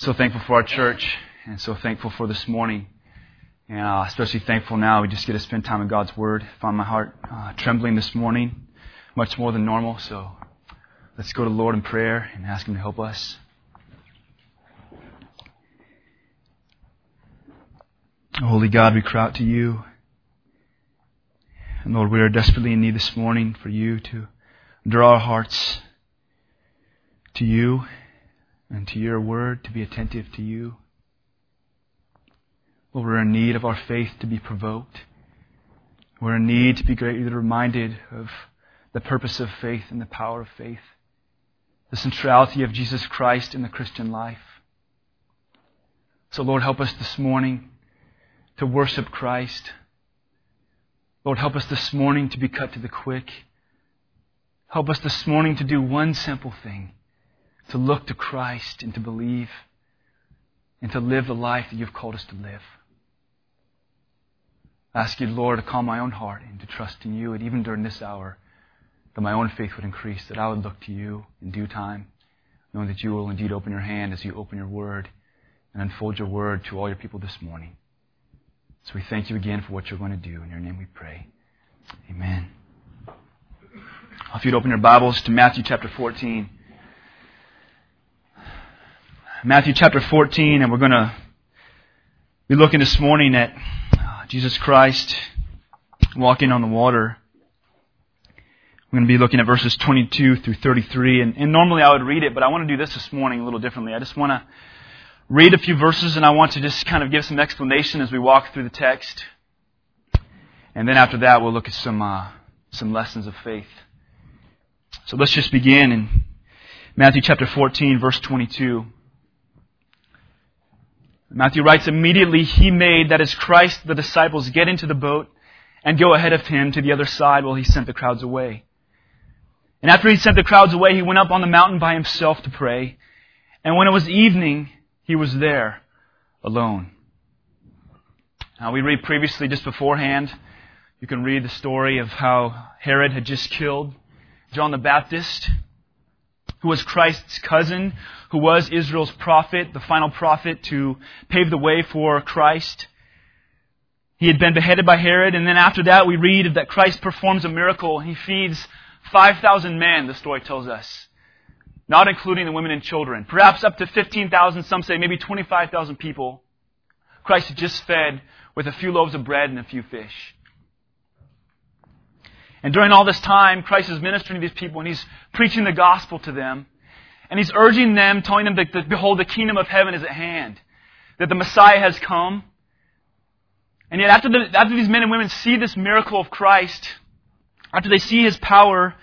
So thankful for our church and so thankful for this morning. And uh, especially thankful now we just get to spend time in God's Word. Find my heart uh, trembling this morning, much more than normal. So let's go to the Lord in prayer and ask Him to help us. Holy God, we cry out to you. And Lord, we are desperately in need this morning for you to draw our hearts to you and to your word, to be attentive to you. Lord, we're in need of our faith to be provoked. We're in need to be greatly reminded of the purpose of faith and the power of faith, the centrality of Jesus Christ in the Christian life. So, Lord, help us this morning to worship Christ. Lord, help us this morning to be cut to the quick. Help us this morning to do one simple thing to look to Christ and to believe and to live the life that you've called us to live. I ask you, Lord, to calm my own heart and to trust in you, and even during this hour, that my own faith would increase, that I would look to you in due time, knowing that you will indeed open your hand as you open your word and unfold your word to all your people this morning. So we thank you again for what you're going to do. In your name we pray. Amen. If you'd open your Bibles to Matthew chapter 14. Matthew chapter 14, and we're going to be looking this morning at uh, Jesus Christ walking on the water. We're going to be looking at verses 22 through 33. And, and, normally I would read it, but I want to do this this morning a little differently. I just want to read a few verses and I want to just kind of give some explanation as we walk through the text. And then after that, we'll look at some, uh, some lessons of faith. So let's just begin in Matthew chapter 14, verse 22. Matthew writes, immediately he made, that is Christ, the disciples get into the boat and go ahead of him to the other side while he sent the crowds away. And after he sent the crowds away, he went up on the mountain by himself to pray. And when it was evening, he was there alone. Now we read previously just beforehand, you can read the story of how Herod had just killed John the Baptist who was Christ's cousin, who was Israel's prophet, the final prophet to pave the way for Christ. He had been beheaded by Herod, and then after that we read that Christ performs a miracle. He feeds 5,000 men, the story tells us, not including the women and children. Perhaps up to 15,000, some say maybe 25,000 people. Christ had just fed with a few loaves of bread and a few fish. And during all this time, Christ is ministering to these people and he's preaching the gospel to them. And he's urging them, telling them that, behold, the kingdom of heaven is at hand. That the Messiah has come. And yet after, the, after these men and women see this miracle of Christ, after they see his power,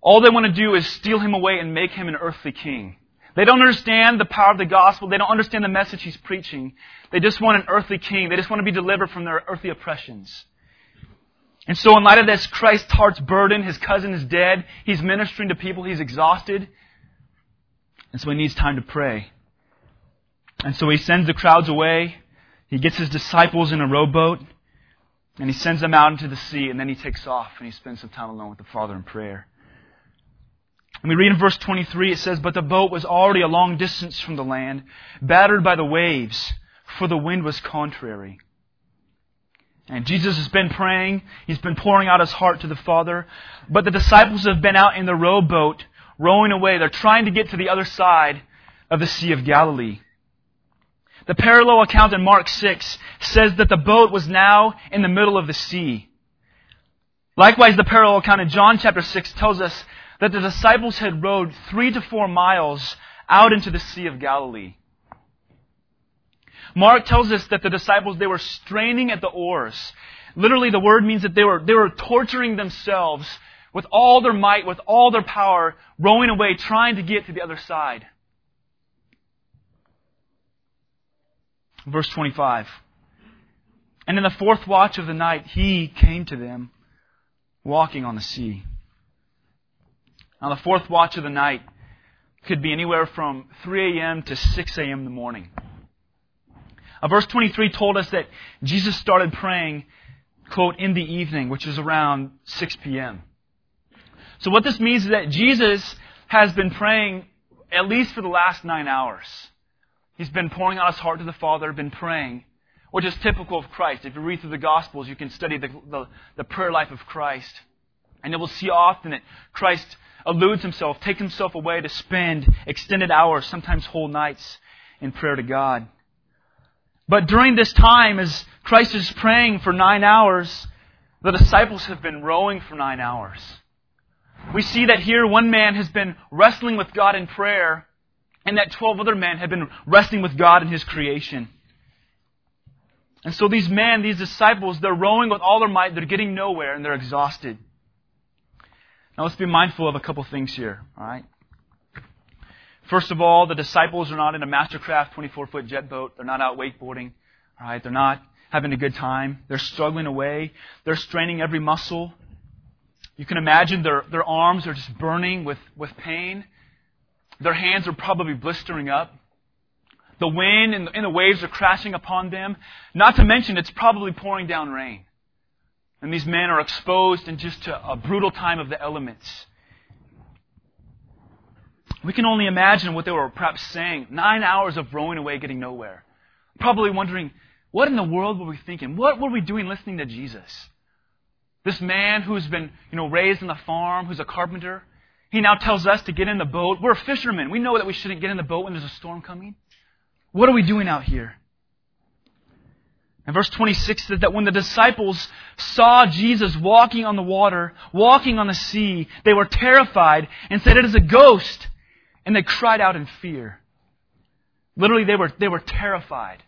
all they want to do is steal him away and make him an earthly king. They don't understand the power of the gospel. They don't understand the message he's preaching. They just want an earthly king. They just want to be delivered from their earthly oppressions. And so, in light of this, Christ's heart's burden, his cousin is dead, he's ministering to people, he's exhausted, and so he needs time to pray. And so he sends the crowds away, he gets his disciples in a rowboat, and he sends them out into the sea, and then he takes off and he spends some time alone with the Father in prayer. And we read in verse 23, it says, But the boat was already a long distance from the land, battered by the waves, for the wind was contrary. And Jesus has been praying. He's been pouring out his heart to the Father. But the disciples have been out in the rowboat, rowing away. They're trying to get to the other side of the Sea of Galilee. The parallel account in Mark 6 says that the boat was now in the middle of the sea. Likewise, the parallel account in John chapter 6 tells us that the disciples had rowed three to four miles out into the Sea of Galilee. Mark tells us that the disciples, they were straining at the oars. Literally, the word means that they were, they were torturing themselves with all their might, with all their power, rowing away, trying to get to the other side. Verse 25. And in the fourth watch of the night, he came to them, walking on the sea. Now, the fourth watch of the night could be anywhere from 3 a.m. to 6 a.m. in the morning. Uh, verse 23 told us that Jesus started praying, quote, in the evening, which is around 6 p.m. So what this means is that Jesus has been praying at least for the last nine hours. He's been pouring out his heart to the Father, been praying, which is typical of Christ. If you read through the Gospels, you can study the, the, the prayer life of Christ. And you will see often that Christ eludes himself, takes himself away to spend extended hours, sometimes whole nights, in prayer to God. But during this time, as Christ is praying for nine hours, the disciples have been rowing for nine hours. We see that here one man has been wrestling with God in prayer, and that 12 other men have been wrestling with God in His creation. And so these men, these disciples, they're rowing with all their might, they're getting nowhere, and they're exhausted. Now let's be mindful of a couple things here, alright? First of all, the disciples are not in a Mastercraft 24 foot jet boat. They're not out wakeboarding, alright? They're not having a good time. They're struggling away. They're straining every muscle. You can imagine their, their arms are just burning with, with pain. Their hands are probably blistering up. The wind and the, and the waves are crashing upon them. Not to mention, it's probably pouring down rain. And these men are exposed in just a, a brutal time of the elements. We can only imagine what they were perhaps saying. Nine hours of rowing away, getting nowhere. Probably wondering, what in the world were we thinking? What were we doing listening to Jesus? This man who's been, you know, raised on the farm, who's a carpenter, he now tells us to get in the boat. We're fishermen. We know that we shouldn't get in the boat when there's a storm coming. What are we doing out here? And verse 26 says that when the disciples saw Jesus walking on the water, walking on the sea, they were terrified and said, It is a ghost. And they cried out in fear. Literally, they were, they were terrified.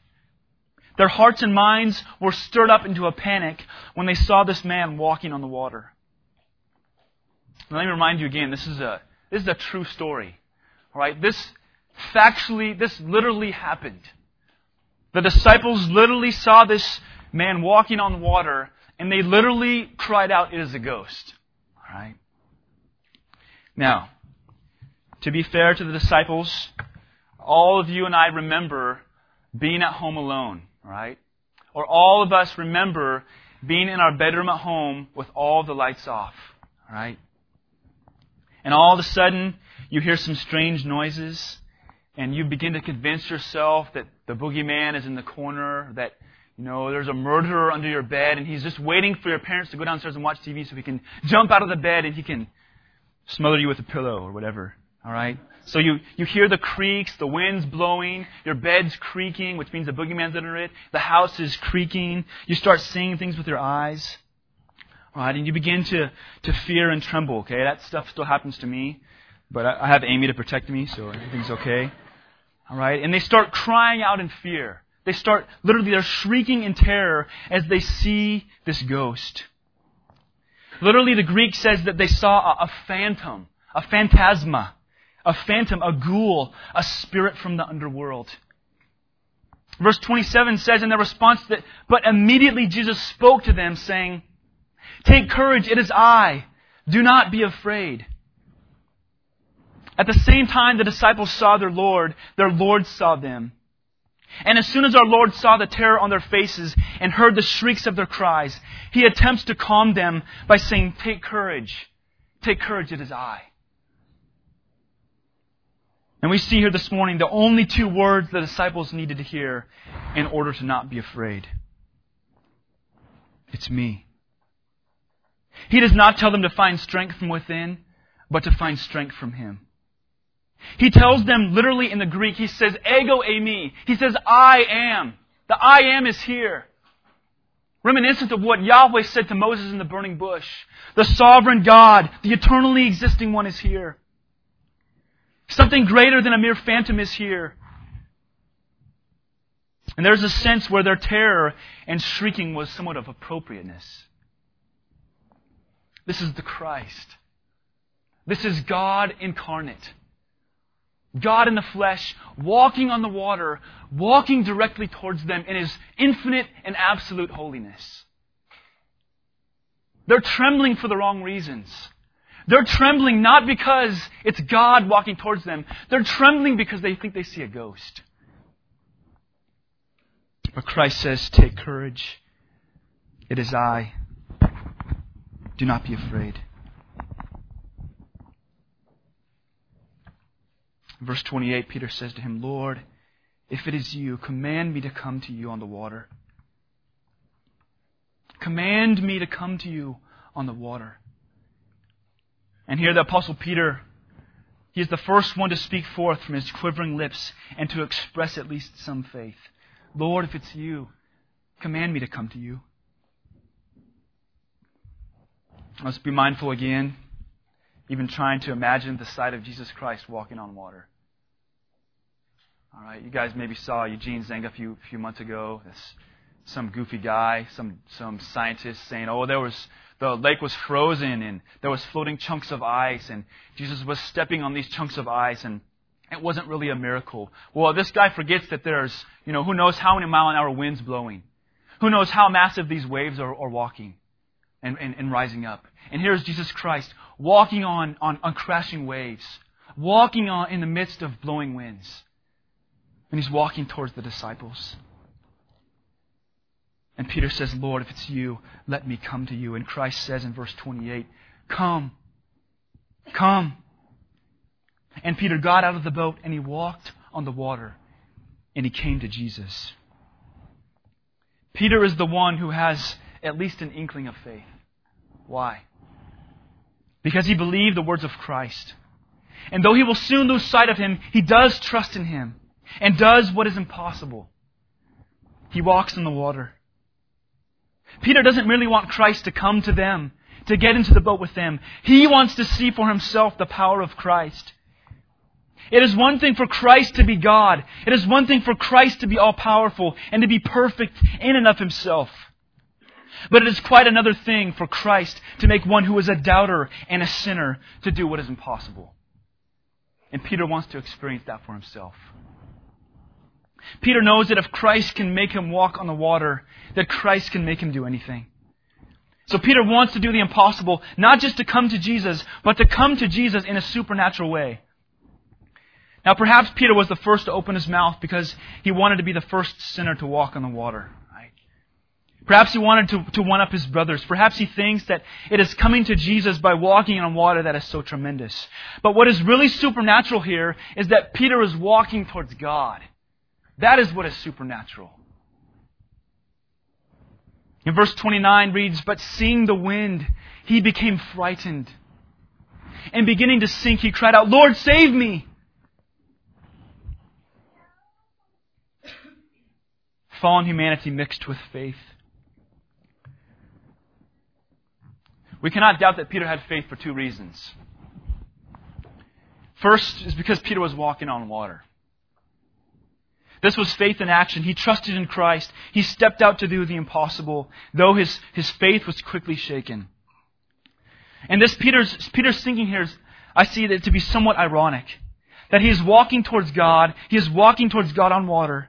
Their hearts and minds were stirred up into a panic when they saw this man walking on the water. Let me remind you again, this is a, this is a true story. All right? This factually, this literally happened. The disciples literally saw this man walking on the water, and they literally cried out, It is a ghost. All right? Now, to be fair to the disciples, all of you and I remember being at home alone right? Or all of us remember being in our bedroom at home with all the lights off, right? And all of a sudden, you hear some strange noises, and you begin to convince yourself that the boogeyman is in the corner, that, you know, there's a murderer under your bed, and he's just waiting for your parents to go downstairs and watch TV so he can jump out of the bed and he can smother you with a pillow or whatever, alright? So you, you hear the creaks, the wind's blowing, your bed's creaking, which means the boogeyman's under it. The house is creaking. You start seeing things with your eyes. Right? And you begin to, to fear and tremble, okay? That stuff still happens to me. But I, I have Amy to protect me, so everything's okay. Alright? And they start crying out in fear. They start, literally, they're shrieking in terror as they see this ghost. Literally, the Greek says that they saw a, a phantom, a phantasma a phantom, a ghoul, a spirit from the underworld. Verse 27 says in the response that, but immediately Jesus spoke to them saying, Take courage, it is I. Do not be afraid. At the same time the disciples saw their Lord, their Lord saw them. And as soon as our Lord saw the terror on their faces and heard the shrieks of their cries, he attempts to calm them by saying, Take courage. Take courage, it is I. And we see here this morning the only two words the disciples needed to hear in order to not be afraid. It's me. He does not tell them to find strength from within, but to find strength from Him. He tells them literally in the Greek, he says, ego eimi. He says, I am. The I am is here. Reminiscent of what Yahweh said to Moses in the burning bush. The sovereign God, the eternally existing one is here. Something greater than a mere phantom is here. And there's a sense where their terror and shrieking was somewhat of appropriateness. This is the Christ. This is God incarnate. God in the flesh, walking on the water, walking directly towards them in His infinite and absolute holiness. They're trembling for the wrong reasons. They're trembling not because it's God walking towards them. They're trembling because they think they see a ghost. But Christ says, Take courage. It is I. Do not be afraid. Verse 28, Peter says to him, Lord, if it is you, command me to come to you on the water. Command me to come to you on the water. And here the Apostle Peter, he is the first one to speak forth from his quivering lips and to express at least some faith. Lord, if it's you, command me to come to you. Let's be mindful again, even trying to imagine the sight of Jesus Christ walking on water. All right, you guys maybe saw Eugene Zhang a few few months ago. This some goofy guy, some some scientist saying, "Oh, there was the lake was frozen and there was floating chunks of ice and Jesus was stepping on these chunks of ice and it wasn't really a miracle." Well, this guy forgets that there's, you know, who knows how many mile an hour winds blowing. Who knows how massive these waves are, are walking and, and, and rising up. And here's Jesus Christ walking on, on, on crashing waves, walking on in the midst of blowing winds. And he's walking towards the disciples. And Peter says, Lord, if it's you, let me come to you. And Christ says in verse 28, Come. Come. And Peter got out of the boat and he walked on the water and he came to Jesus. Peter is the one who has at least an inkling of faith. Why? Because he believed the words of Christ. And though he will soon lose sight of him, he does trust in him and does what is impossible. He walks in the water. Peter doesn't merely want Christ to come to them, to get into the boat with them. He wants to see for himself the power of Christ. It is one thing for Christ to be God. It is one thing for Christ to be all powerful and to be perfect in and of himself. But it is quite another thing for Christ to make one who is a doubter and a sinner to do what is impossible. And Peter wants to experience that for himself. Peter knows that if Christ can make him walk on the water, that Christ can make him do anything. So Peter wants to do the impossible, not just to come to Jesus, but to come to Jesus in a supernatural way. Now perhaps Peter was the first to open his mouth because he wanted to be the first sinner to walk on the water. Perhaps he wanted to, to one up his brothers. Perhaps he thinks that it is coming to Jesus by walking on water that is so tremendous. But what is really supernatural here is that Peter is walking towards God. That is what is supernatural. In verse 29 reads, But seeing the wind, he became frightened. And beginning to sink, he cried out, Lord, save me! Fallen humanity mixed with faith. We cannot doubt that Peter had faith for two reasons. First is because Peter was walking on water. This was faith in action. He trusted in Christ. He stepped out to do the impossible, though his, his faith was quickly shaken. And this Peter's, Peter's thinking here is, I see it to be somewhat ironic. That he is walking towards God. He is walking towards God on water.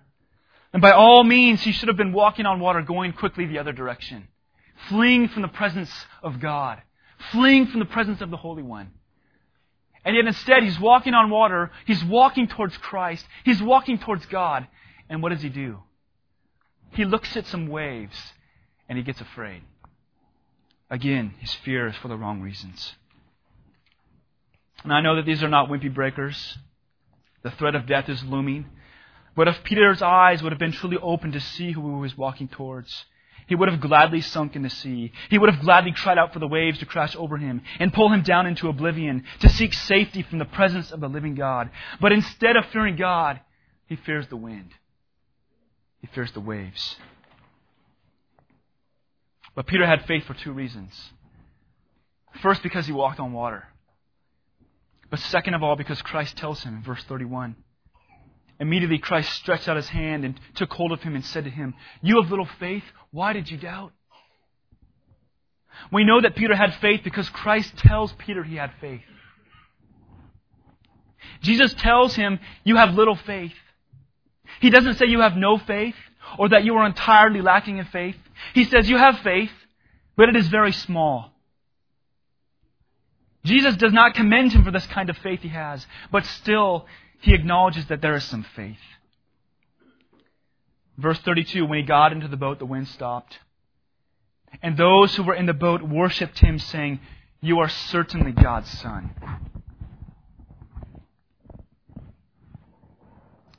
And by all means, he should have been walking on water, going quickly the other direction. Fleeing from the presence of God. Fleeing from the presence of the Holy One. And yet instead, he's walking on water. He's walking towards Christ. He's walking towards God. And what does he do? He looks at some waves and he gets afraid. Again, his fear is for the wrong reasons. And I know that these are not wimpy breakers. The threat of death is looming. But if Peter's eyes would have been truly open to see who he was walking towards, he would have gladly sunk in the sea. He would have gladly cried out for the waves to crash over him and pull him down into oblivion to seek safety from the presence of the living God. But instead of fearing God, he fears the wind. He fears the waves. But Peter had faith for two reasons. First, because he walked on water. But second of all, because Christ tells him in verse 31 Immediately Christ stretched out his hand and took hold of him and said to him, You have little faith, why did you doubt? We know that Peter had faith because Christ tells Peter he had faith. Jesus tells him, You have little faith. He doesn't say you have no faith or that you are entirely lacking in faith. He says you have faith, but it is very small. Jesus does not commend him for this kind of faith he has, but still he acknowledges that there is some faith. Verse 32 When he got into the boat, the wind stopped. And those who were in the boat worshipped him, saying, You are certainly God's Son.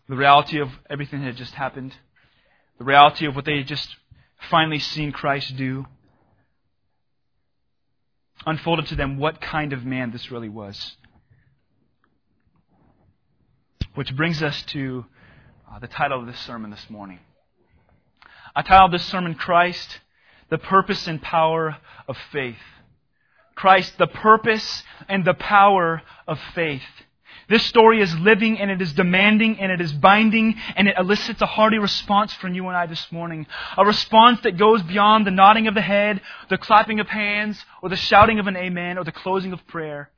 the reality of everything that had just happened, the reality of what they had just finally seen Christ do, unfolded to them what kind of man this really was. Which brings us to uh, the title of this sermon this morning. I titled this sermon Christ, the purpose and power of faith. Christ, the purpose and the power of faith. This story is living and it is demanding and it is binding and it elicits a hearty response from you and I this morning. A response that goes beyond the nodding of the head, the clapping of hands, or the shouting of an amen, or the closing of prayer.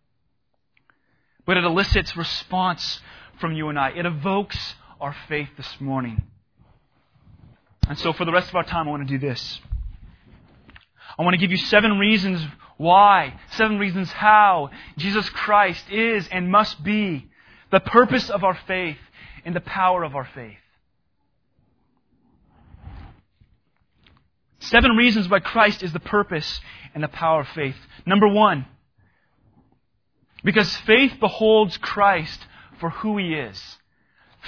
But it elicits response from you and I. It evokes our faith this morning. And so for the rest of our time, I want to do this. I want to give you seven reasons why, seven reasons how Jesus Christ is and must be the purpose of our faith and the power of our faith. Seven reasons why Christ is the purpose and the power of faith. Number one, because faith beholds Christ for who he is.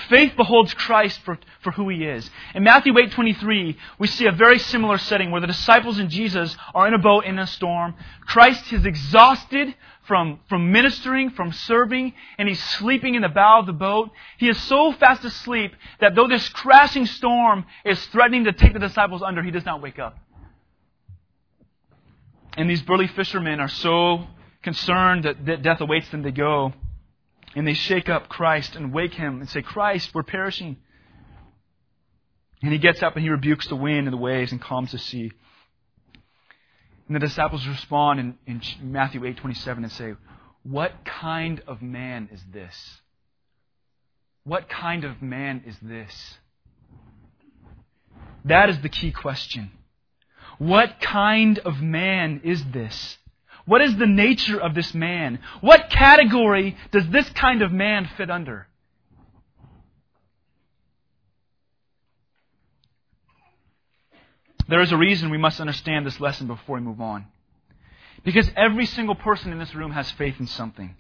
Faith beholds Christ for, for who he is. In Matthew 8:23, we see a very similar setting where the disciples and Jesus are in a boat in a storm. Christ is exhausted from, from ministering, from serving, and he's sleeping in the bow of the boat. He is so fast asleep that though this crashing storm is threatening to take the disciples under, he does not wake up. And these burly fishermen are so concerned that, that death awaits them to go. And they shake up Christ and wake him and say, Christ, we're perishing. And he gets up and he rebukes the wind and the waves and calms the sea. And the disciples respond in, in Matthew 8:27 and say, "What kind of man is this? What kind of man is this?" That is the key question. What kind of man is this? What is the nature of this man? What category does this kind of man fit under? There is a reason we must understand this lesson before we move on. Because every single person in this room has faith in something.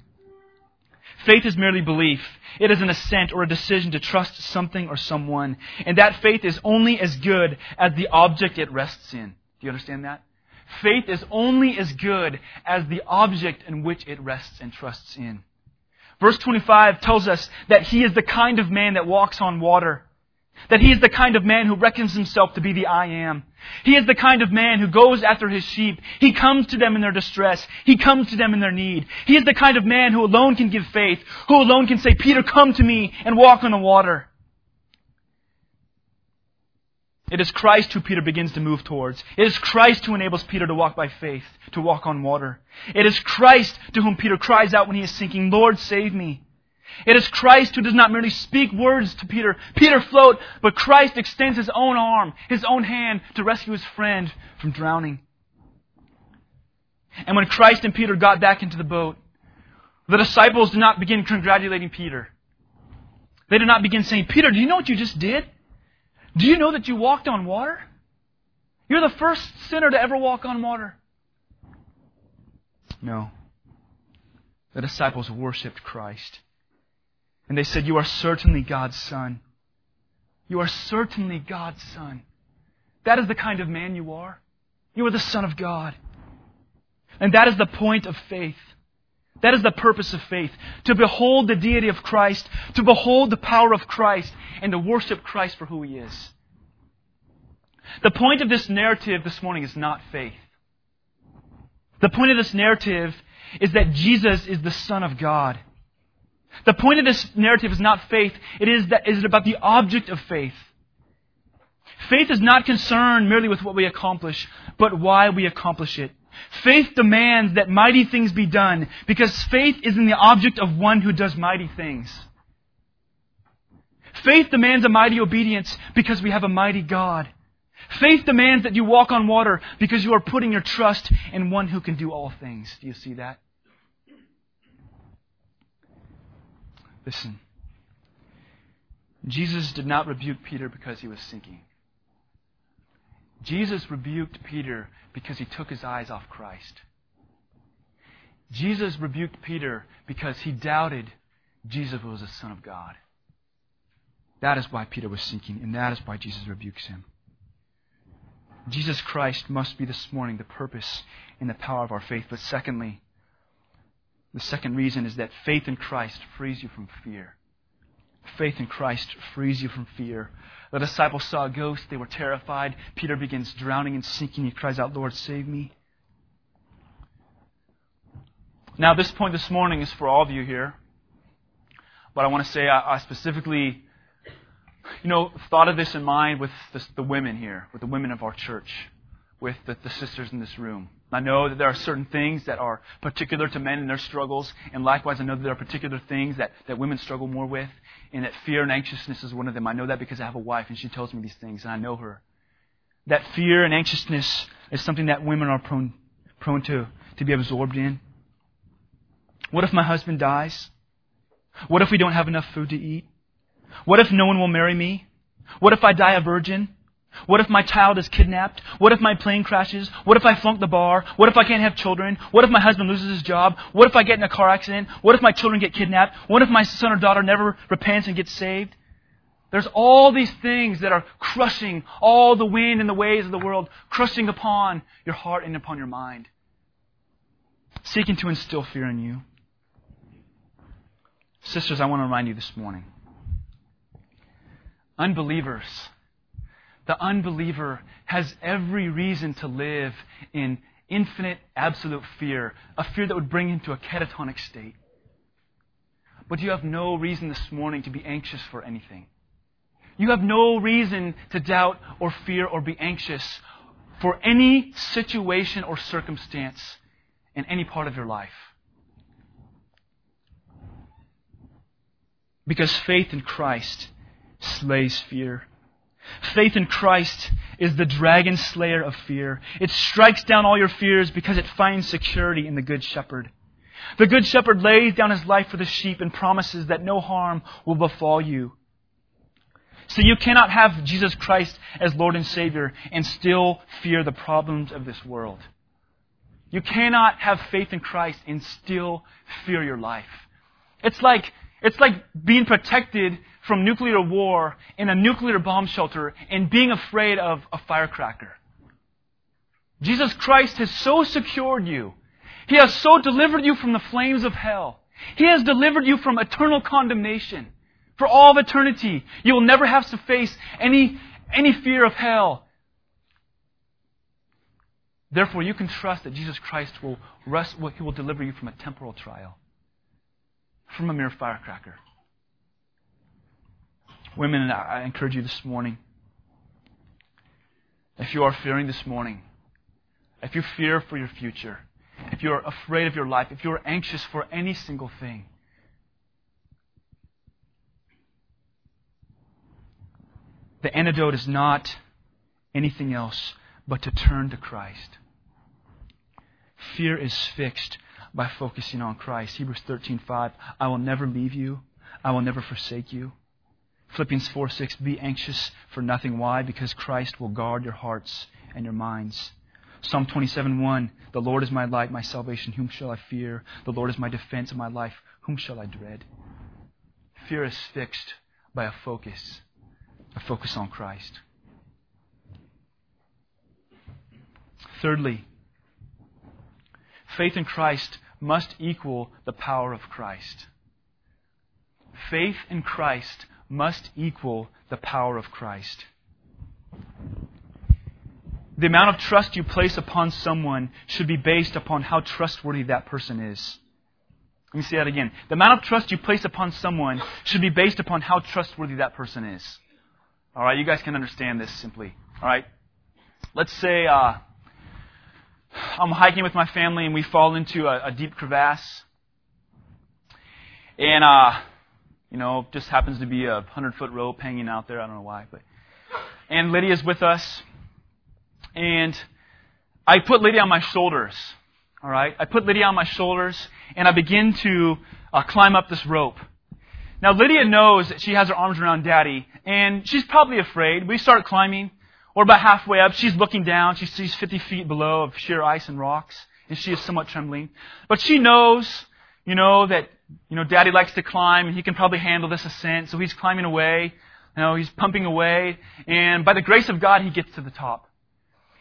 Faith is merely belief. It is an assent or a decision to trust something or someone. And that faith is only as good as the object it rests in. Do you understand that? Faith is only as good as the object in which it rests and trusts in. Verse 25 tells us that he is the kind of man that walks on water. That he is the kind of man who reckons himself to be the I am. He is the kind of man who goes after his sheep. He comes to them in their distress. He comes to them in their need. He is the kind of man who alone can give faith, who alone can say, Peter, come to me and walk on the water. It is Christ who Peter begins to move towards. It is Christ who enables Peter to walk by faith, to walk on water. It is Christ to whom Peter cries out when he is sinking, Lord, save me. It is Christ who does not merely speak words to Peter, Peter float, but Christ extends his own arm, his own hand to rescue his friend from drowning. And when Christ and Peter got back into the boat, the disciples did not begin congratulating Peter. They did not begin saying, Peter, do you know what you just did? Do you know that you walked on water? You're the first sinner to ever walk on water. No. The disciples worshiped Christ. And they said, You are certainly God's Son. You are certainly God's Son. That is the kind of man you are. You are the Son of God. And that is the point of faith. That is the purpose of faith. To behold the deity of Christ, to behold the power of Christ, and to worship Christ for who he is. The point of this narrative this morning is not faith. The point of this narrative is that Jesus is the Son of God. The point of this narrative is not faith. It is that is about the object of faith. Faith is not concerned merely with what we accomplish, but why we accomplish it. Faith demands that mighty things be done because faith is in the object of one who does mighty things. Faith demands a mighty obedience because we have a mighty God. Faith demands that you walk on water because you are putting your trust in one who can do all things. Do you see that? Listen. Jesus did not rebuke Peter because he was sinking. Jesus rebuked Peter because he took his eyes off Christ. Jesus rebuked Peter because he doubted Jesus was the Son of God. That is why Peter was sinking, and that is why Jesus rebukes him. Jesus Christ must be this morning the purpose and the power of our faith. But secondly, the second reason is that faith in Christ frees you from fear. Faith in Christ frees you from fear. The disciples saw a ghost. They were terrified. Peter begins drowning and sinking. He cries out, Lord, save me. Now, this point this morning is for all of you here. But I want to say I, I specifically, you know, thought of this in mind with the, women here, with the women of our church, with the, the sisters in this room. I know that there are certain things that are particular to men and their struggles, and likewise, I know that there are particular things that, that women struggle more with, and that fear and anxiousness is one of them. I know that because I have a wife, and she tells me these things, and I know her. That fear and anxiousness is something that women are prone, prone to, to be absorbed in. What if my husband dies? What if we don't have enough food to eat? What if no one will marry me? What if I die a virgin? What if my child is kidnapped? What if my plane crashes? What if I flunk the bar? What if I can't have children? What if my husband loses his job? What if I get in a car accident? What if my children get kidnapped? What if my son or daughter never repents and gets saved? There's all these things that are crushing all the wind and the waves of the world, crushing upon your heart and upon your mind, seeking to instill fear in you. Sisters, I want to remind you this morning unbelievers the unbeliever has every reason to live in infinite, absolute fear, a fear that would bring him to a catatonic state. But you have no reason this morning to be anxious for anything. You have no reason to doubt or fear or be anxious for any situation or circumstance in any part of your life. Because faith in Christ slays fear. Faith in Christ is the dragon slayer of fear. It strikes down all your fears because it finds security in the Good Shepherd. The Good Shepherd lays down his life for the sheep and promises that no harm will befall you. So you cannot have Jesus Christ as Lord and Savior and still fear the problems of this world. You cannot have faith in Christ and still fear your life. It's like, it's like being protected from nuclear war in a nuclear bomb shelter and being afraid of a firecracker. Jesus Christ has so secured you. He has so delivered you from the flames of hell. He has delivered you from eternal condemnation. For all of eternity, you will never have to face any, any fear of hell. Therefore, you can trust that Jesus Christ will, rest, he will deliver you from a temporal trial, from a mere firecracker. Women, I encourage you this morning. If you are fearing this morning, if you fear for your future, if you're afraid of your life, if you're anxious for any single thing, the antidote is not anything else but to turn to Christ. Fear is fixed by focusing on Christ. Hebrews 13:5 I will never leave you. I will never forsake you. Philippians 4 6, be anxious for nothing. Why? Because Christ will guard your hearts and your minds. Psalm 27 1, the Lord is my light, my salvation. Whom shall I fear? The Lord is my defense of my life. Whom shall I dread? Fear is fixed by a focus, a focus on Christ. Thirdly, faith in Christ must equal the power of Christ. Faith in Christ must equal the power of Christ. The amount of trust you place upon someone should be based upon how trustworthy that person is. Let me say that again. The amount of trust you place upon someone should be based upon how trustworthy that person is. All right, you guys can understand this simply. All right, let's say uh, I'm hiking with my family and we fall into a, a deep crevasse, and uh, you know, just happens to be a hundred foot rope hanging out there. I don't know why, but and Lydia's with us, and I put Lydia on my shoulders. All right, I put Lydia on my shoulders, and I begin to uh, climb up this rope. Now Lydia knows that she has her arms around Daddy, and she's probably afraid. We start climbing. We're about halfway up. She's looking down. She sees 50 feet below of sheer ice and rocks, and she is somewhat trembling. But she knows, you know, that you know, daddy likes to climb and he can probably handle this ascent, so he's climbing away. You know, he's pumping away, and by the grace of God, he gets to the top.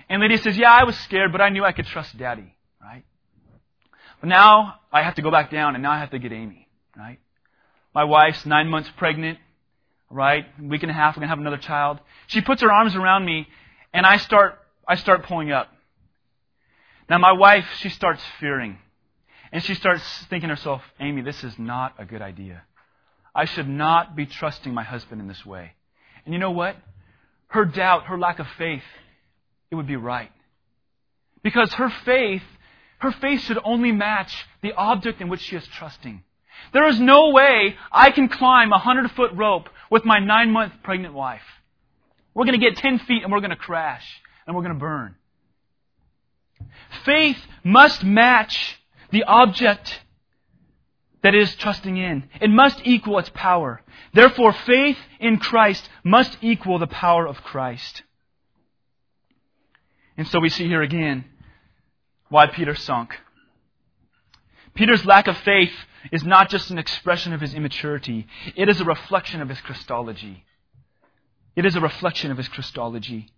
And Lydia says, Yeah, I was scared, but I knew I could trust Daddy, right? But now I have to go back down, and now I have to get Amy, right? My wife's nine months pregnant, right? A week and a half, we're gonna have another child. She puts her arms around me, and I start, I start pulling up. Now my wife, she starts fearing. And she starts thinking to herself, Amy, this is not a good idea. I should not be trusting my husband in this way. And you know what? Her doubt, her lack of faith, it would be right. Because her faith, her faith should only match the object in which she is trusting. There is no way I can climb a hundred foot rope with my nine month pregnant wife. We're going to get 10 feet and we're going to crash and we're going to burn. Faith must match the object that is trusting in. It must equal its power. Therefore, faith in Christ must equal the power of Christ. And so we see here again why Peter sunk. Peter's lack of faith is not just an expression of his immaturity, it is a reflection of his Christology. It is a reflection of his Christology.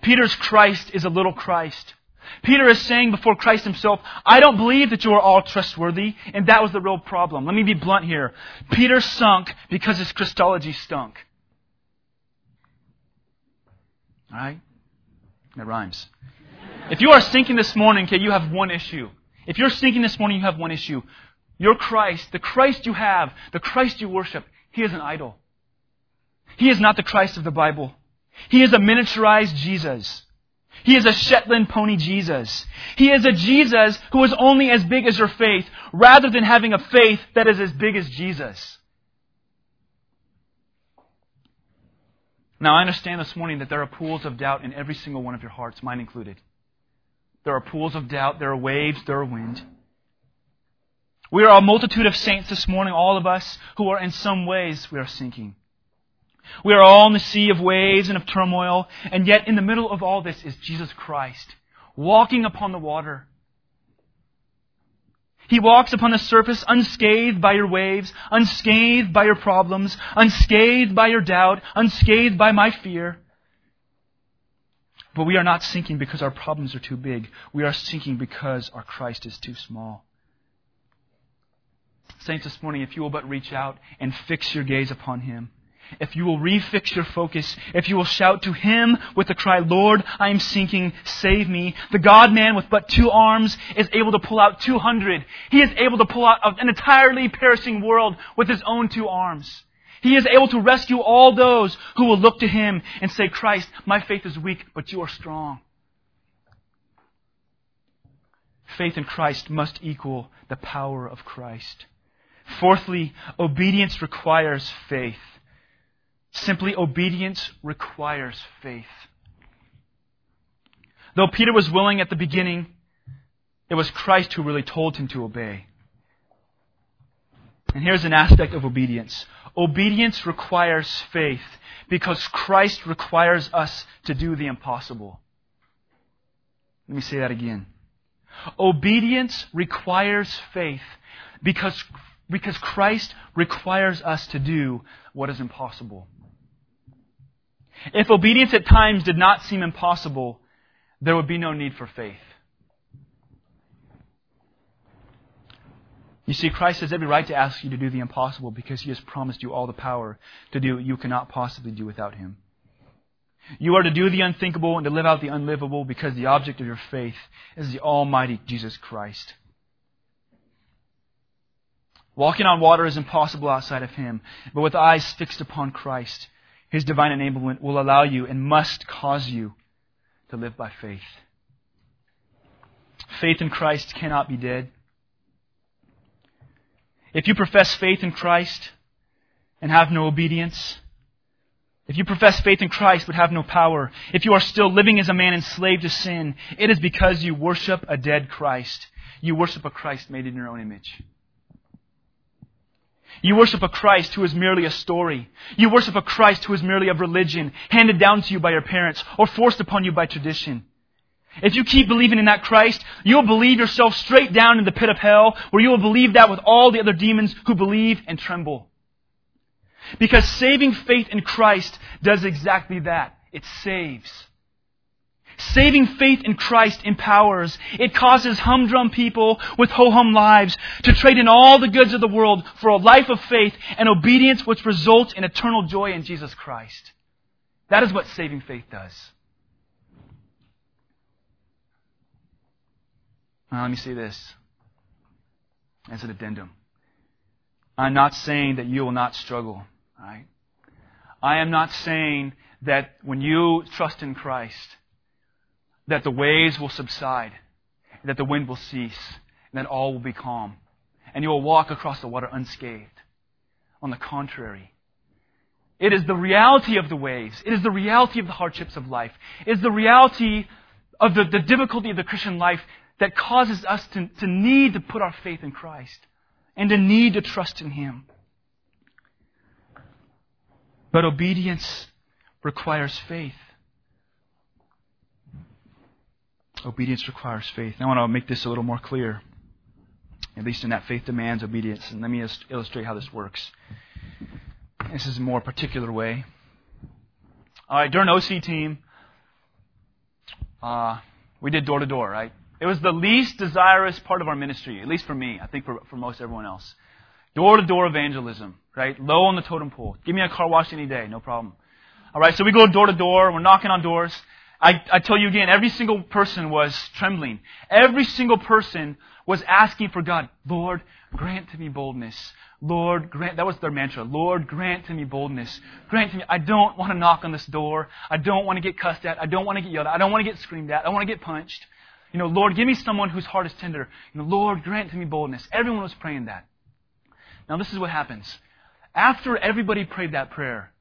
Peter's Christ is a little Christ. Peter is saying before Christ himself, I don't believe that you are all trustworthy, and that was the real problem. Let me be blunt here. Peter sunk because his Christology stunk. Alright? That rhymes. If you are sinking this morning, okay, you have one issue. If you're sinking this morning, you have one issue. Your Christ, the Christ you have, the Christ you worship, he is an idol. He is not the Christ of the Bible. He is a miniaturized Jesus. He is a Shetland pony Jesus. He is a Jesus who is only as big as your faith, rather than having a faith that is as big as Jesus. Now, I understand this morning that there are pools of doubt in every single one of your hearts, mine included. There are pools of doubt, there are waves, there are wind. We are a multitude of saints this morning, all of us, who are in some ways we are sinking. We are all in the sea of waves and of turmoil, and yet in the middle of all this is Jesus Christ, walking upon the water. He walks upon the surface unscathed by your waves, unscathed by your problems, unscathed by your doubt, unscathed by my fear. But we are not sinking because our problems are too big. We are sinking because our Christ is too small. Saints, this morning, if you will but reach out and fix your gaze upon Him, if you will refix your focus, if you will shout to Him with the cry, Lord, I am sinking, save me. The God man with but two arms is able to pull out 200. He is able to pull out an entirely perishing world with His own two arms. He is able to rescue all those who will look to Him and say, Christ, my faith is weak, but you are strong. Faith in Christ must equal the power of Christ. Fourthly, obedience requires faith. Simply, obedience requires faith. Though Peter was willing at the beginning, it was Christ who really told him to obey. And here's an aspect of obedience obedience requires faith because Christ requires us to do the impossible. Let me say that again. Obedience requires faith because, because Christ requires us to do what is impossible. If obedience at times did not seem impossible, there would be no need for faith. You see, Christ has every right to ask you to do the impossible because he has promised you all the power to do what you cannot possibly do without him. You are to do the unthinkable and to live out the unlivable because the object of your faith is the Almighty Jesus Christ. Walking on water is impossible outside of Him, but with eyes fixed upon Christ, his divine enablement will allow you and must cause you to live by faith. Faith in Christ cannot be dead. If you profess faith in Christ and have no obedience, if you profess faith in Christ but have no power, if you are still living as a man enslaved to sin, it is because you worship a dead Christ. You worship a Christ made in your own image. You worship a Christ who is merely a story. You worship a Christ who is merely of religion, handed down to you by your parents, or forced upon you by tradition. If you keep believing in that Christ, you will believe yourself straight down in the pit of hell, where you will believe that with all the other demons who believe and tremble. Because saving faith in Christ does exactly that. It saves. Saving faith in Christ empowers. It causes humdrum people with ho-hum lives to trade in all the goods of the world for a life of faith and obedience which results in eternal joy in Jesus Christ. That is what saving faith does. Now, let me say this as an addendum. I'm not saying that you will not struggle, right? I am not saying that when you trust in Christ, that the waves will subside, that the wind will cease, and that all will be calm, and you will walk across the water unscathed. On the contrary, it is the reality of the waves. It is the reality of the hardships of life. It is the reality of the, the difficulty of the Christian life that causes us to, to need to put our faith in Christ and to need to trust in Him. But obedience requires faith. Obedience requires faith. I want to make this a little more clear. At least in that faith demands obedience. And let me illustrate how this works. This is a more particular way. All right, during OC team, uh, we did door to door, right? It was the least desirous part of our ministry, at least for me, I think for, for most everyone else. Door to door evangelism, right? Low on the totem pole. Give me a car wash any day, no problem. All right, so we go door to door, we're knocking on doors. I, I tell you again, every single person was trembling. Every single person was asking for God, Lord, grant to me boldness. Lord, grant, that was their mantra. Lord, grant to me boldness. Grant to me, I don't want to knock on this door. I don't want to get cussed at. I don't want to get yelled at. I don't want to get screamed at. I want to get punched. You know, Lord, give me someone whose heart is tender. You know, Lord, grant to me boldness. Everyone was praying that. Now, this is what happens. After everybody prayed that prayer,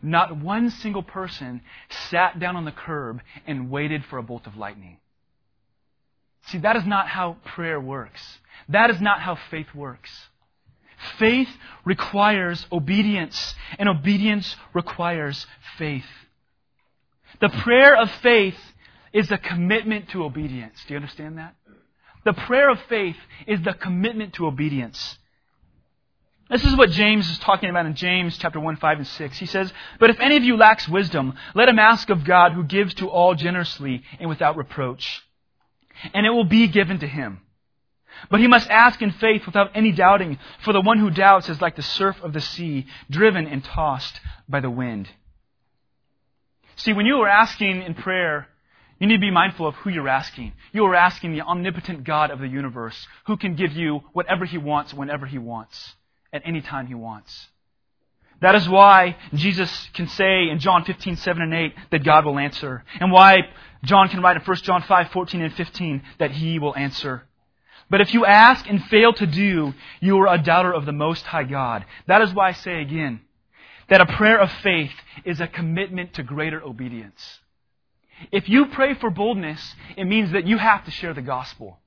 not one single person sat down on the curb and waited for a bolt of lightning. See, that is not how prayer works. That is not how faith works. Faith requires obedience, and obedience requires faith. The prayer of faith is a commitment to obedience. Do you understand that? The prayer of faith is the commitment to obedience. This is what James is talking about in James chapter 1, 5, and 6. He says, But if any of you lacks wisdom, let him ask of God who gives to all generously and without reproach. And it will be given to him. But he must ask in faith without any doubting, for the one who doubts is like the surf of the sea, driven and tossed by the wind. See, when you are asking in prayer, you need to be mindful of who you're asking. You are asking the omnipotent God of the universe, who can give you whatever he wants whenever he wants, at any time he wants. That is why Jesus can say in John 15, 7 and 8 that God will answer. And why John can write in 1 John 5, 14 and 15 that he will answer. But if you ask and fail to do, you are a doubter of the Most High God. That is why I say again that a prayer of faith is a commitment to greater obedience. If you pray for boldness, it means that you have to share the gospel.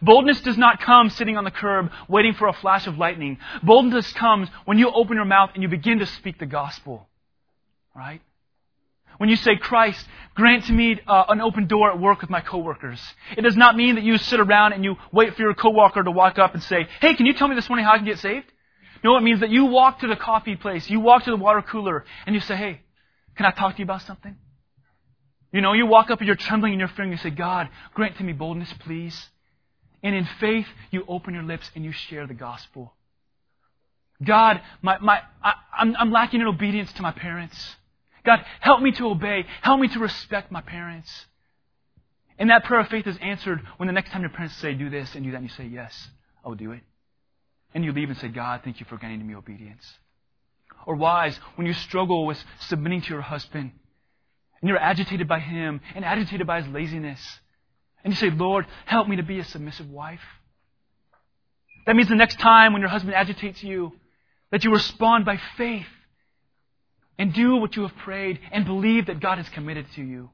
Boldness does not come sitting on the curb waiting for a flash of lightning. Boldness comes when you open your mouth and you begin to speak the gospel. Right? When you say, Christ, grant to me uh, an open door at work with my coworkers. It does not mean that you sit around and you wait for your coworker to walk up and say, hey, can you tell me this morning how I can get saved? No, it means that you walk to the coffee place, you walk to the water cooler, and you say, hey, can I talk to you about something? You know, you walk up and you're trembling in your fear and you say, God, grant to me boldness, please. And in faith, you open your lips and you share the gospel. God, my, my, I, I'm, I'm lacking in obedience to my parents. God, help me to obey. Help me to respect my parents. And that prayer of faith is answered when the next time your parents say, do this and do that, and you say, yes, I will do it. And you leave and say, God, thank you for granting me obedience. Or wives, when you struggle with submitting to your husband, and you're agitated by him and agitated by his laziness, and you say, Lord, help me to be a submissive wife. That means the next time when your husband agitates you, that you respond by faith and do what you have prayed and believe that God has committed to you.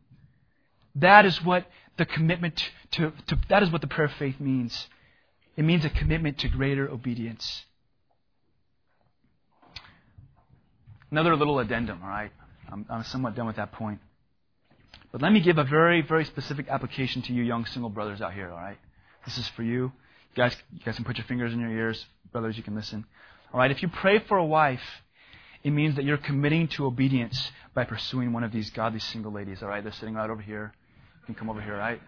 That is what the commitment to, to, that is what the prayer of faith means. It means a commitment to greater obedience. Another little addendum, all right? I'm, I'm somewhat done with that point. But let me give a very, very specific application to you young single brothers out here, all right? This is for you. You guys, you guys can put your fingers in your ears. Brothers, you can listen. All right? If you pray for a wife It means that you're committing to obedience by pursuing one of these godly single ladies, all right? They're sitting right over here. You can come over here, all right?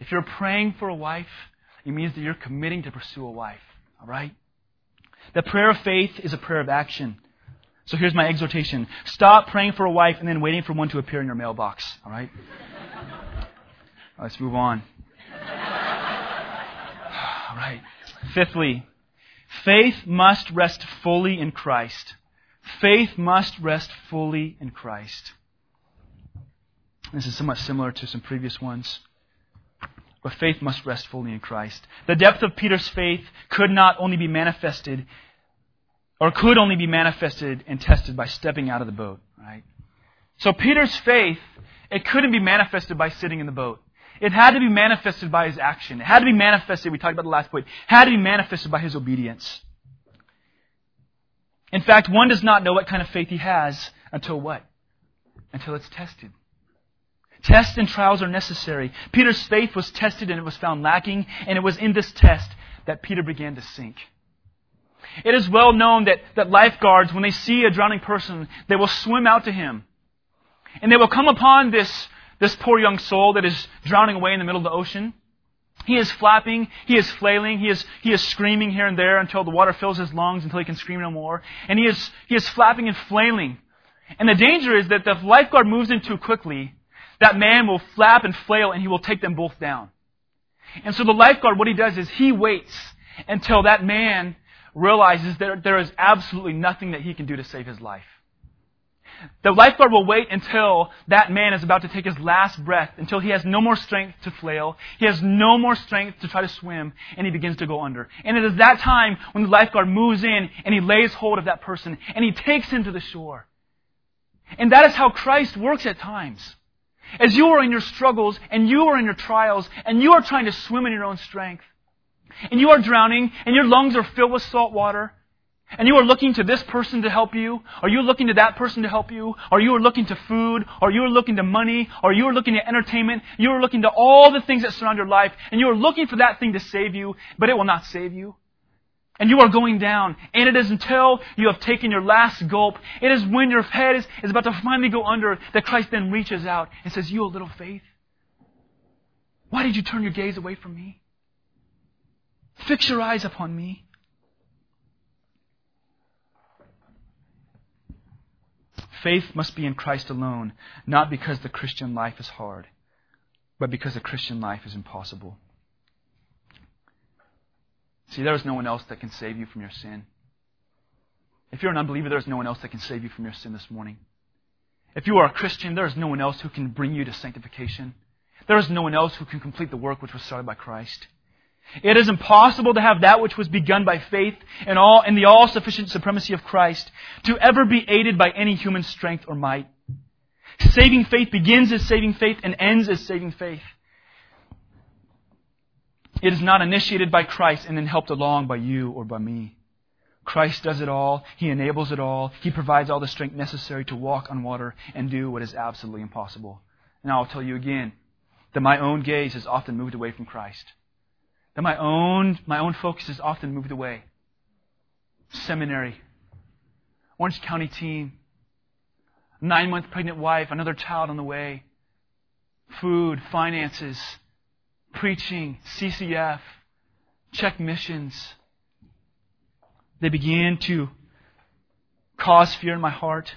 If you're praying for a wife, it means that you're committing to pursue a wife, all right? The prayer of faith is a prayer of action. So here's my exhortation. Stop praying for a wife and then waiting for one to appear in your mailbox, all right? Let's move on. All right. Fifthly, faith must rest fully in Christ. Faith must rest fully in Christ. This is somewhat similar to some previous ones. But faith must rest fully in Christ. The depth of Peter's faith could not only be manifested, or could only be manifested and tested by stepping out of the boat, right? So Peter's faith, it couldn't be manifested by sitting in the boat. It had to be manifested by his action. It had to be manifested, we talked about the last point, had to be manifested by his obedience. In fact, one does not know what kind of faith he has until what? Until it's tested. Tests and trials are necessary. Peter's faith was tested and it was found lacking, and it was in this test that Peter began to sink. It is well known that, that lifeguards, when they see a drowning person, they will swim out to him. And they will come upon this, this poor young soul that is drowning away in the middle of the ocean. He is flapping, he is flailing, he is, he is screaming here and there until the water fills his lungs until he can scream no more. And he is, he is flapping and flailing. And the danger is that if the lifeguard moves in too quickly, that man will flap and flail and he will take them both down. And so the lifeguard, what he does is he waits until that man realizes that there is absolutely nothing that he can do to save his life. The lifeguard will wait until that man is about to take his last breath, until he has no more strength to flail, he has no more strength to try to swim, and he begins to go under. And it is that time when the lifeguard moves in and he lays hold of that person and he takes him to the shore. And that is how Christ works at times. As you are in your struggles and you are in your trials and you are trying to swim in your own strength, and you are drowning and your lungs are filled with salt water, and you are looking to this person to help you, or you are looking to that person to help you, or you are looking to food, or you are looking to money, or you are looking to entertainment, you are looking to all the things that surround your life, and you are looking for that thing to save you, but it will not save you. And you are going down. And it is until you have taken your last gulp, it is when your head is, is about to finally go under, that Christ then reaches out and says, You, a little faith. Why did you turn your gaze away from me? Fix your eyes upon me. Faith must be in Christ alone, not because the Christian life is hard, but because the Christian life is impossible. See, there is no one else that can save you from your sin. If you're an unbeliever, there is no one else that can save you from your sin this morning. If you are a Christian, there is no one else who can bring you to sanctification. There is no one else who can complete the work which was started by Christ. It is impossible to have that which was begun by faith and all in the all-sufficient supremacy of Christ to ever be aided by any human strength or might. Saving faith begins as saving faith and ends as saving faith. It is not initiated by Christ and then helped along by you or by me. Christ does it all. He enables it all. He provides all the strength necessary to walk on water and do what is absolutely impossible. And I'll tell you again that my own gaze has often moved away from Christ that my own, my own focus is often moved away. Seminary, Orange County team, nine month pregnant wife, another child on the way, food, finances, preaching, CCF, check missions. They began to cause fear in my heart,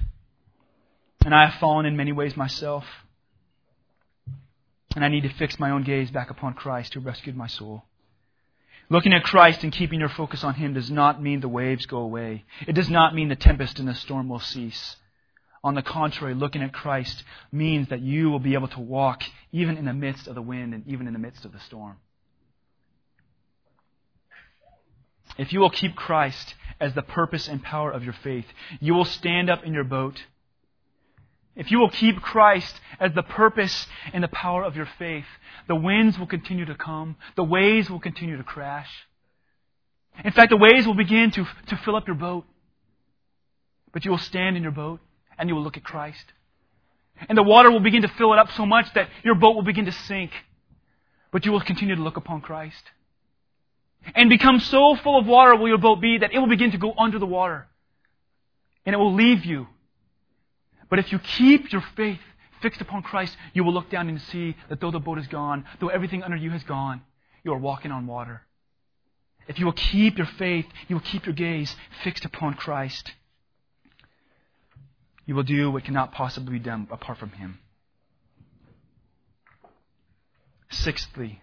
and I have fallen in many ways myself. And I need to fix my own gaze back upon Christ who rescued my soul. Looking at Christ and keeping your focus on Him does not mean the waves go away. It does not mean the tempest and the storm will cease. On the contrary, looking at Christ means that you will be able to walk even in the midst of the wind and even in the midst of the storm. If you will keep Christ as the purpose and power of your faith, you will stand up in your boat if you will keep Christ as the purpose and the power of your faith, the winds will continue to come, the waves will continue to crash. In fact, the waves will begin to, to fill up your boat. But you will stand in your boat and you will look at Christ. And the water will begin to fill it up so much that your boat will begin to sink. But you will continue to look upon Christ. And become so full of water will your boat be that it will begin to go under the water. and it will leave you. But if you keep your faith fixed upon Christ, you will look down and see that though the boat is gone, though everything under you has gone, you are walking on water. If you will keep your faith, you will keep your gaze fixed upon Christ. You will do what cannot possibly be done apart from Him. Sixthly,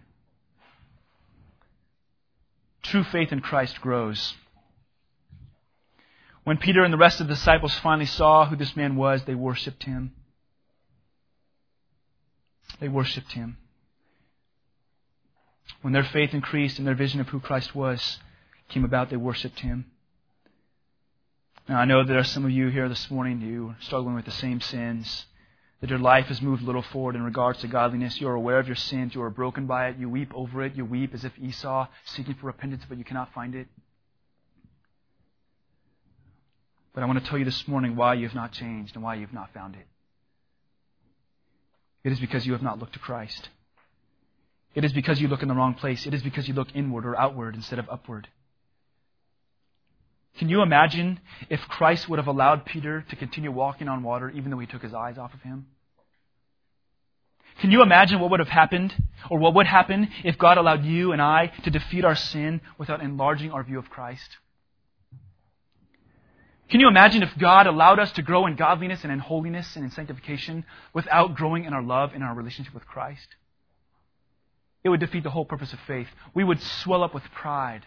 true faith in Christ grows. When Peter and the rest of the disciples finally saw who this man was, they worshiped him. They worshiped him. When their faith increased and their vision of who Christ was came about, they worshiped him. Now, I know there are some of you here this morning who are struggling with the same sins, that your life has moved a little forward in regards to godliness. You are aware of your sins. You are broken by it. You weep over it. You weep as if Esau, seeking for repentance, but you cannot find it. But I want to tell you this morning why you have not changed and why you have not found it. It is because you have not looked to Christ. It is because you look in the wrong place. It is because you look inward or outward instead of upward. Can you imagine if Christ would have allowed Peter to continue walking on water even though he took his eyes off of him? Can you imagine what would have happened or what would happen if God allowed you and I to defeat our sin without enlarging our view of Christ? Can you imagine if God allowed us to grow in godliness and in holiness and in sanctification without growing in our love and our relationship with Christ? It would defeat the whole purpose of faith. We would swell up with pride.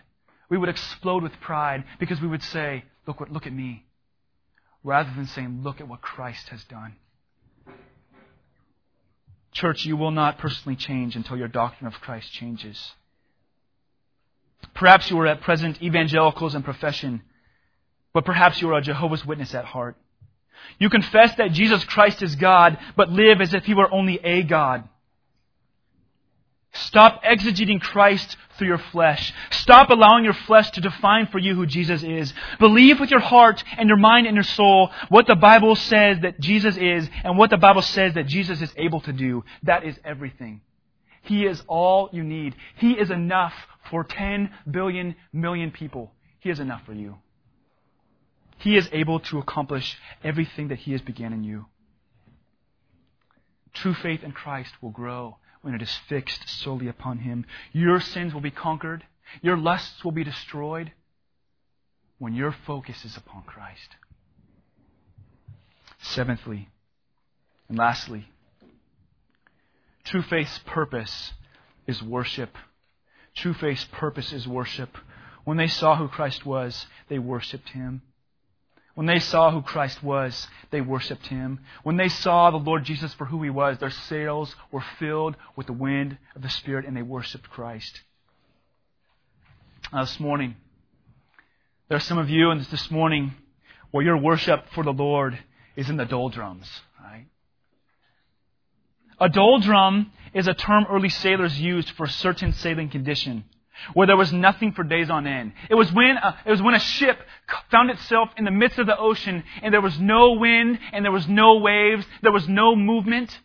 We would explode with pride because we would say, look, what, look at me. Rather than saying, look at what Christ has done. Church, you will not personally change until your doctrine of Christ changes. Perhaps you are at present evangelicals in profession but perhaps you are a Jehovah's Witness at heart. You confess that Jesus Christ is God, but live as if he were only a God. Stop exegeting Christ through your flesh. Stop allowing your flesh to define for you who Jesus is. Believe with your heart and your mind and your soul what the Bible says that Jesus is and what the Bible says that Jesus is able to do. That is everything. He is all you need. He is enough for 10 billion million people. He is enough for you. He is able to accomplish everything that He has begun in you. True faith in Christ will grow when it is fixed solely upon Him. Your sins will be conquered. Your lusts will be destroyed when your focus is upon Christ. Seventhly, and lastly, true faith's purpose is worship. True faith's purpose is worship. When they saw who Christ was, they worshiped Him. When they saw who Christ was, they worshiped him. When they saw the Lord Jesus for who he was, their sails were filled with the wind of the Spirit and they worshiped Christ. Now, this morning, there are some of you, and this morning, where your worship for the Lord is in the doldrums, right? A doldrum is a term early sailors used for a certain sailing condition where there was nothing for days on end. It was when a, it was when a ship found itself in the midst of the ocean and there was no wind and there was no waves, there was no movement.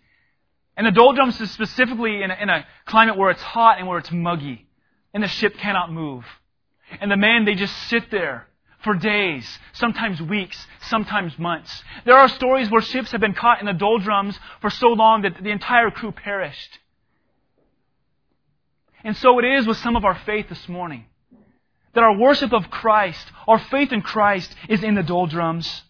And the doldrums is specifically in a, in a climate where it's hot and where it's muggy, and the ship cannot move. And the men they just sit there for days, sometimes weeks, sometimes months. There are stories where ships have been caught in the doldrums for so long that the entire crew perished. And so it is with some of our faith this morning. That our worship of Christ, our faith in Christ, is in the doldrums.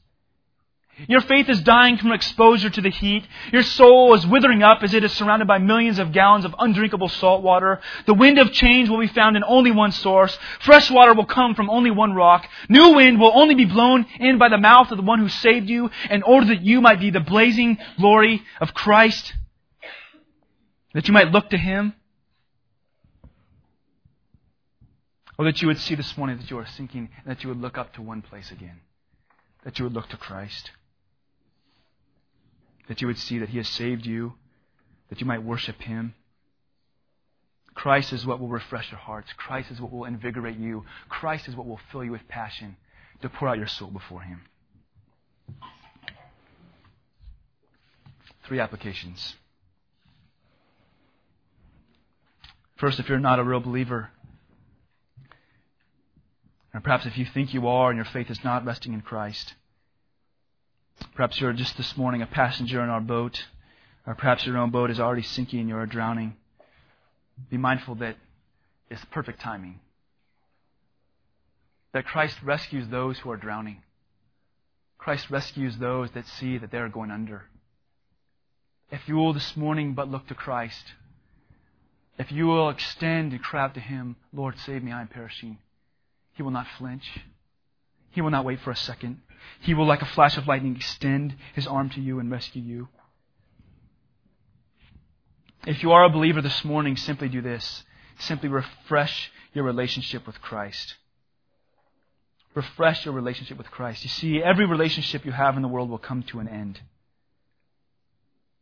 Your faith is dying from exposure to the heat. Your soul is withering up as it is surrounded by millions of gallons of undrinkable salt water. The wind of change will be found in only one source. Fresh water will come from only one rock. New wind will only be blown in by the mouth of the one who saved you in order that you might be the blazing glory of Christ. That you might look to Him. Or that you would see this morning that you are sinking and that you would look up to one place again. That you would look to Christ. That you would see that He has saved you, that you might worship Him. Christ is what will refresh your hearts. Christ is what will invigorate you. Christ is what will fill you with passion to pour out your soul before Him. Three applications. First, if you're not a real believer, or perhaps if you think you are and your faith is not resting in Christ, Perhaps you're just this morning a passenger in our boat, or perhaps your own boat is already sinking and you're drowning. Be mindful that it's perfect timing. That Christ rescues those who are drowning. Christ rescues those that see that they are going under. If you will this morning but look to Christ, if you will extend and cry out to Him, Lord, save me, I am perishing, He will not flinch. He will not wait for a second. He will, like a flash of lightning, extend His arm to you and rescue you. If you are a believer this morning, simply do this. Simply refresh your relationship with Christ. Refresh your relationship with Christ. You see, every relationship you have in the world will come to an end.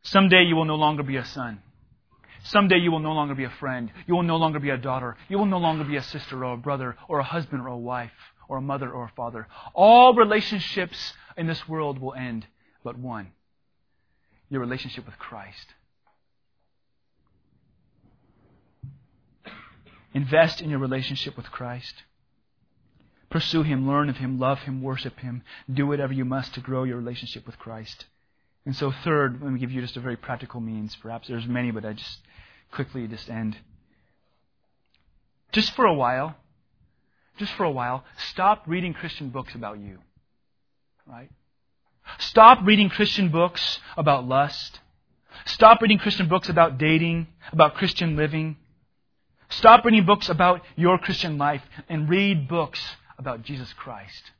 Someday you will no longer be a son. Someday you will no longer be a friend. You will no longer be a daughter. You will no longer be a sister or a brother or a husband or a wife or a mother or a father. All relationships in this world will end but one your relationship with Christ. Invest in your relationship with Christ. Pursue Him, learn of Him, love Him, worship Him. Do whatever you must to grow your relationship with Christ. And so, third, let me give you just a very practical means. Perhaps there's many, but I just quickly just end. Just for a while, just for a while, stop reading Christian books about you. Right? Stop reading Christian books about lust. Stop reading Christian books about dating, about Christian living. Stop reading books about your Christian life and read books about Jesus Christ.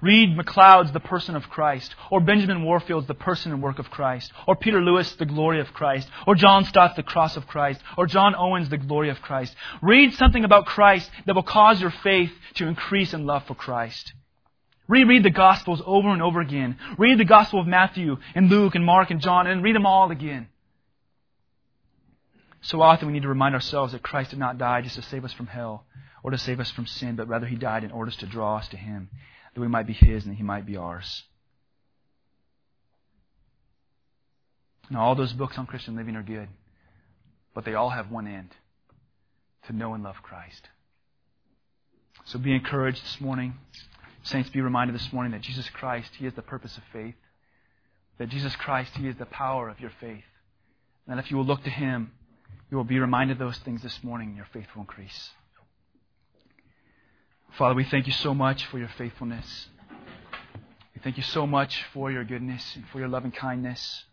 Read Macleod's The Person of Christ, or Benjamin Warfield's The Person and Work of Christ, or Peter Lewis' The Glory of Christ, or John Stott's The Cross of Christ, or John Owen's The Glory of Christ. Read something about Christ that will cause your faith to increase in love for Christ. Reread the Gospels over and over again. Read the Gospel of Matthew and Luke and Mark and John and read them all again. So often we need to remind ourselves that Christ did not die just to save us from hell or to save us from sin, but rather he died in order to draw us to him, that we might be his and he might be ours. Now, all those books on Christian living are good, but they all have one end to know and love Christ. So be encouraged this morning. Saints, be reminded this morning that Jesus Christ, He is the purpose of faith. That Jesus Christ, He is the power of your faith. And that if you will look to Him, you will be reminded of those things this morning and your faith will increase. Father, we thank you so much for your faithfulness. We thank you so much for your goodness and for your loving kindness.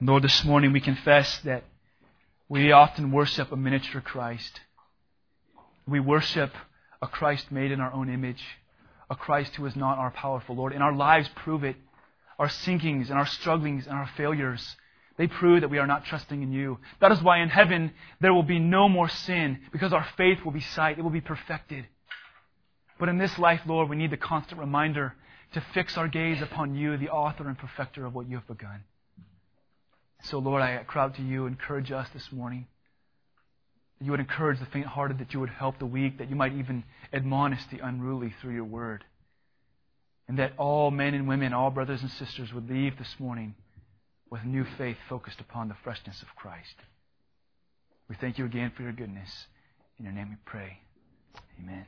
Lord, this morning we confess that we often worship a miniature Christ. We worship a Christ made in our own image, a Christ who is not our powerful Lord. And our lives prove it our sinkings and our strugglings and our failures. They prove that we are not trusting in you. That is why in heaven there will be no more sin because our faith will be sight. It will be perfected. But in this life, Lord, we need the constant reminder to fix our gaze upon you, the author and perfecter of what you have begun. So, Lord, I cry out to you, encourage us this morning. You would encourage the faint hearted, that you would help the weak, that you might even admonish the unruly through your word and that all men and women, all brothers and sisters would leave this morning with new faith focused upon the freshness of Christ. We thank you again for your goodness. In your name we pray. Amen.